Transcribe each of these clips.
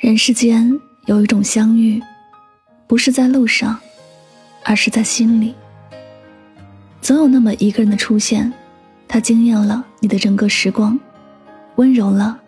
人世间有一种相遇，不是在路上，而是在心里。总有那么一个人的出现，他惊艳了你的整个时光，温柔了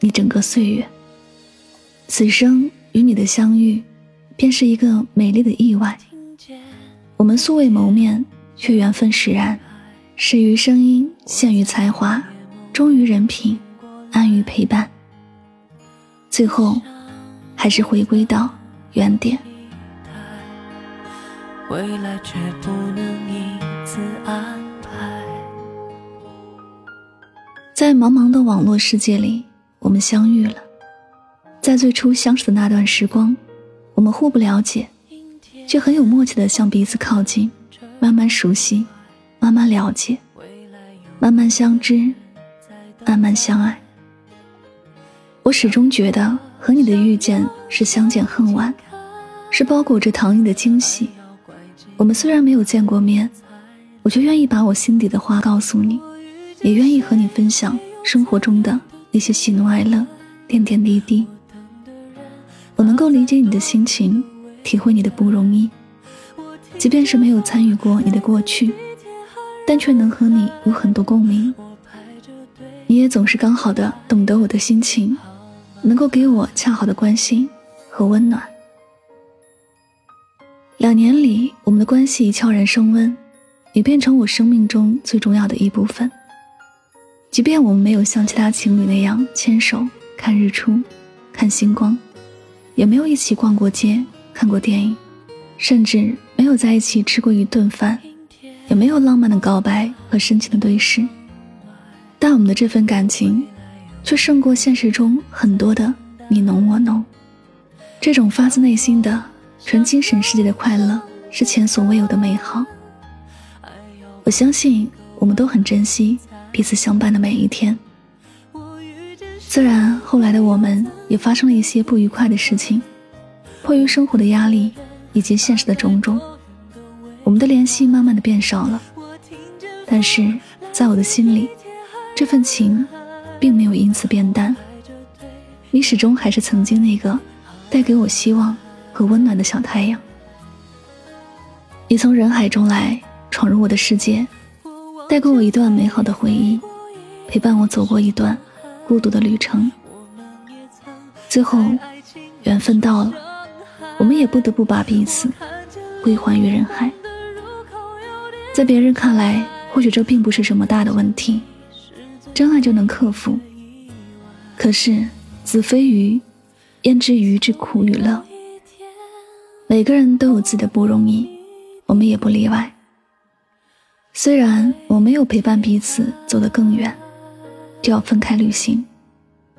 你整个岁月。此生与你的相遇，便是一个美丽的意外。我们素未谋面，却缘分使然，始于声音，陷于才华，忠于人品，安于陪伴，最后。还是回归到原点。在茫茫的网络世界里，我们相遇了。在最初相识的那段时光，我们互不了解，却很有默契的向彼此靠近，慢慢熟悉，慢慢了解，慢慢相知，慢慢相爱。我始终觉得。和你的遇见是相见恨晚，是包裹着糖衣的惊喜。我们虽然没有见过面，我却愿意把我心底的话告诉你，也愿意和你分享生活中的那些喜怒哀乐、点点滴滴。我能够理解你的心情，体会你的不容易。即便是没有参与过你的过去，但却能和你有很多共鸣。你也总是刚好的懂得我的心情。能够给我恰好的关心和温暖。两年里，我们的关系悄然升温，也变成我生命中最重要的一部分。即便我们没有像其他情侣那样牵手看日出、看星光，也没有一起逛过街、看过电影，甚至没有在一起吃过一顿饭，也没有浪漫的告白和深情的对视，但我们的这份感情。却胜过现实中很多的你侬我侬，这种发自内心的纯精神世界的快乐是前所未有的美好。我相信我们都很珍惜彼此相伴的每一天。虽然后来的我们也发生了一些不愉快的事情，迫于生活的压力以及现实的种种，我们的联系慢慢的变少了。但是在我的心里，这份情。并没有因此变淡，你始终还是曾经那个带给我希望和温暖的小太阳。你从人海中来，闯入我的世界，带给我一段美好的回忆，陪伴我走过一段孤独的旅程。最后，缘分到了，我们也不得不把彼此归还于人海。在别人看来，或许这并不是什么大的问题。真爱就能克服，可是子非鱼，焉知鱼之苦与乐？每个人都有自己的不容易，我们也不例外。虽然我没有陪伴彼此走得更远，就要分开旅行，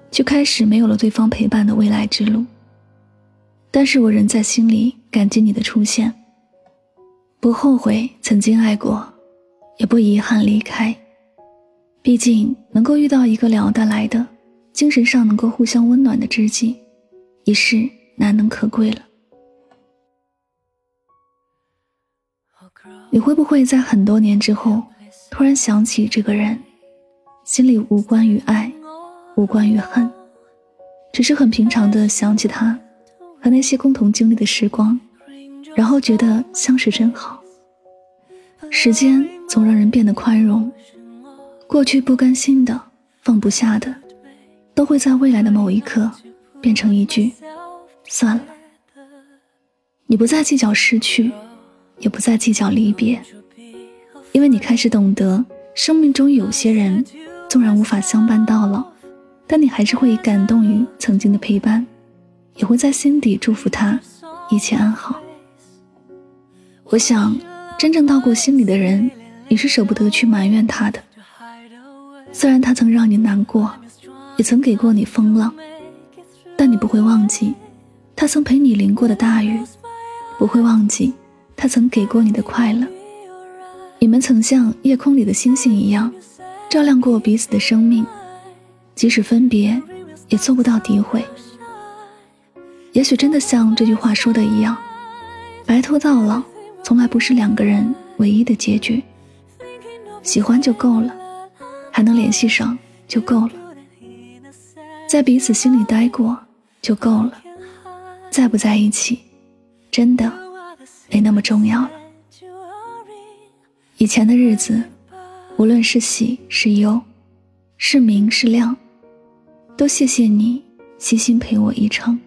就开始没有了对方陪伴的未来之路，但是我仍在心里感激你的出现，不后悔曾经爱过，也不遗憾离开。毕竟，能够遇到一个聊得来的、精神上能够互相温暖的知己，已是难能可贵了。你会不会在很多年之后，突然想起这个人，心里无关于爱，无关于恨，只是很平常的想起他和那些共同经历的时光，然后觉得相识真好。时间总让人变得宽容。过去不甘心的、放不下的，都会在未来的某一刻变成一句“算了”。你不再计较失去，也不再计较离别，因为你开始懂得，生命中有些人纵然无法相伴到老，但你还是会感动于曾经的陪伴，也会在心底祝福他一切安好。我想，真正到过心里的人，你是舍不得去埋怨他的。虽然他曾让你难过，也曾给过你风浪，但你不会忘记，他曾陪你淋过的大雨，不会忘记，他曾给过你的快乐。你们曾像夜空里的星星一样，照亮过彼此的生命，即使分别，也做不到诋毁。也许真的像这句话说的一样，白头到老，从来不是两个人唯一的结局。喜欢就够了。还能联系上就够了，在彼此心里待过就够了，在不在一起，真的没那么重要了。以前的日子，无论是喜是忧，是明是亮，都谢谢你悉心陪我一程。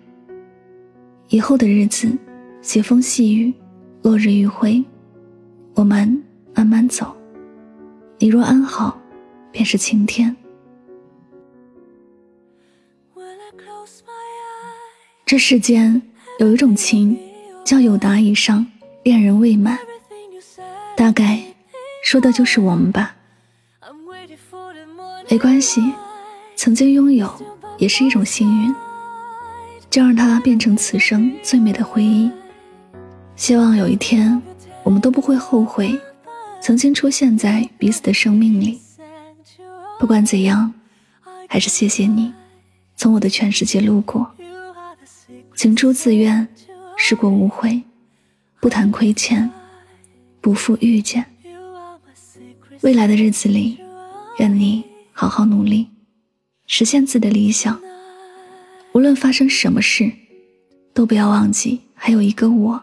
以后的日子，斜风细雨，落日余晖，我们慢慢走。你若安好，便是晴天。这世间有一种情，叫有达以上，恋人未满。大概说的就是我们吧。没关系，曾经拥有也是一种幸运。就让它变成此生最美的回忆。希望有一天，我们都不会后悔曾经出现在彼此的生命里。不管怎样，还是谢谢你从我的全世界路过。情出自愿，事过无悔，不谈亏欠，不负遇见。未来的日子里，愿你好好努力，实现自己的理想。无论发生什么事，都不要忘记还有一个我，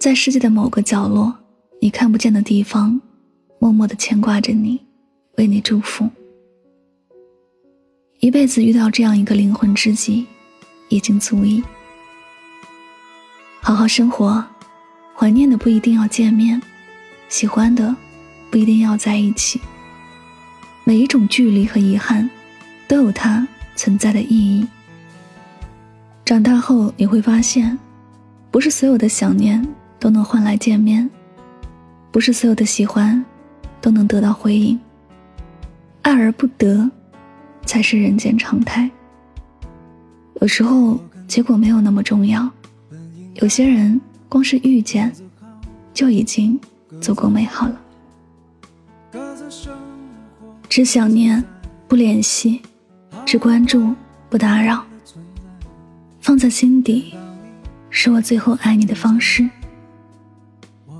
在世界的某个角落，你看不见的地方，默默的牵挂着你，为你祝福。一辈子遇到这样一个灵魂知己，已经足矣。好好生活，怀念的不一定要见面，喜欢的不一定要在一起。每一种距离和遗憾，都有它存在的意义。长大后你会发现，不是所有的想念都能换来见面，不是所有的喜欢都能得到回应。爱而不得，才是人间常态。有时候结果没有那么重要，有些人光是遇见，就已经足够美好了。只想念，不联系；只关注，不打扰。放在心底，是我最后爱你的方式。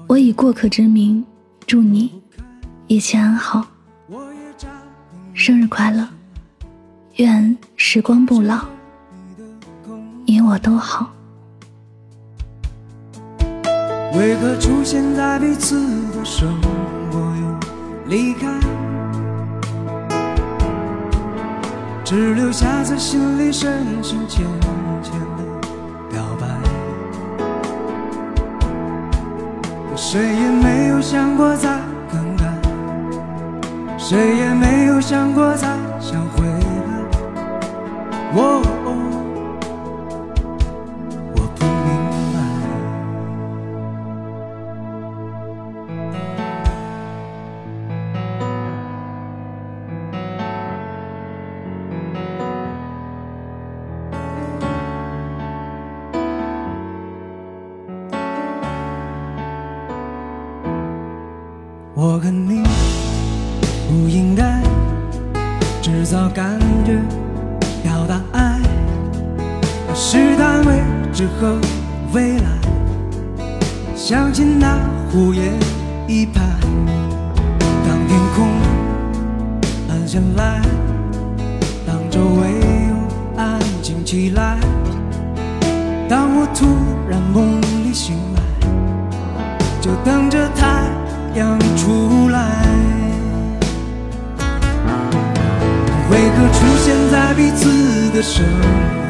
我以过客之名，祝你一切安好，生日快乐，愿时光不老，你我都好。为何出现在彼此的生活又离开？只留下在心里深深浅浅的表白。谁也没有想过再更改，谁也没有想过再我跟你不应该制造感觉，表达爱，试探未知和未来。相信那胡言一拍，当天空暗下来，当周围又安静起来，当我突然梦里醒来，就等着太阳。出来，为何出现在彼此的生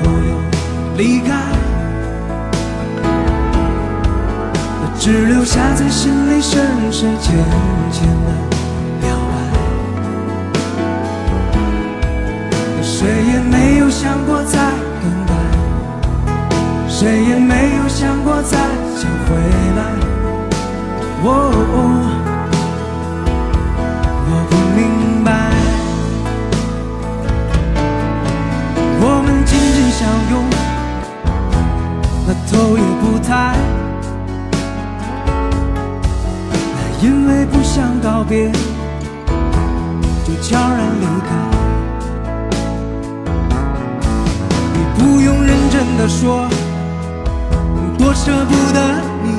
活又离开？只留下在心里深深浅浅的表白。谁也没有想过再更改，谁也没有想过再想回来。我哦。相拥，那头也不抬，那因为不想告别，就悄然离开。你不用认真的说，多舍不得你，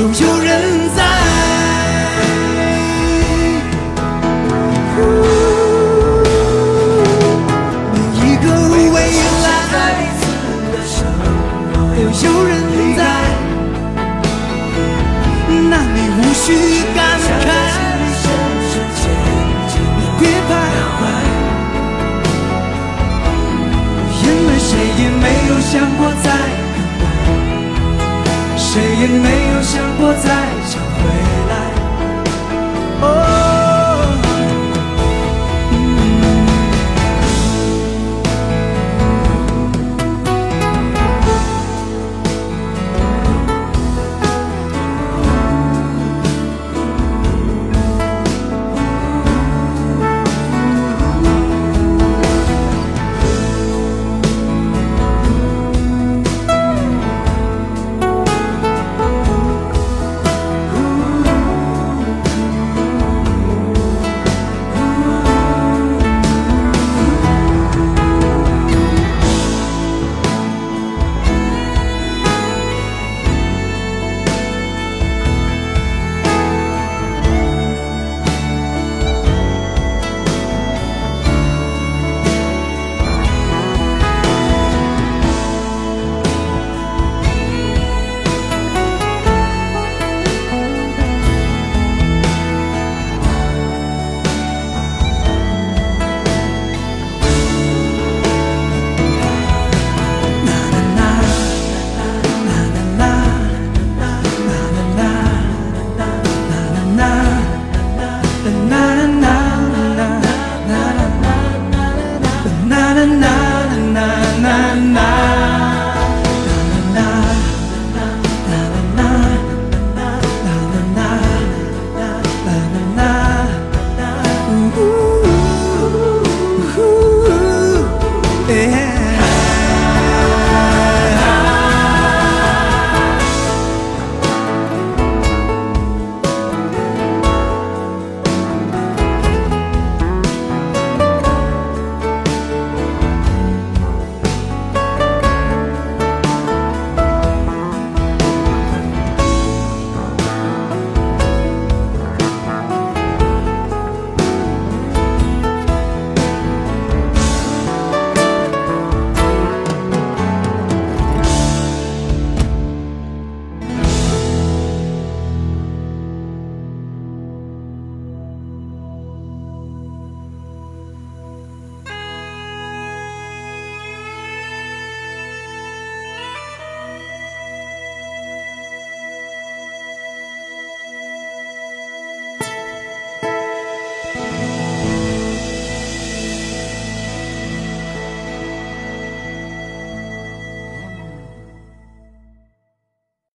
总有人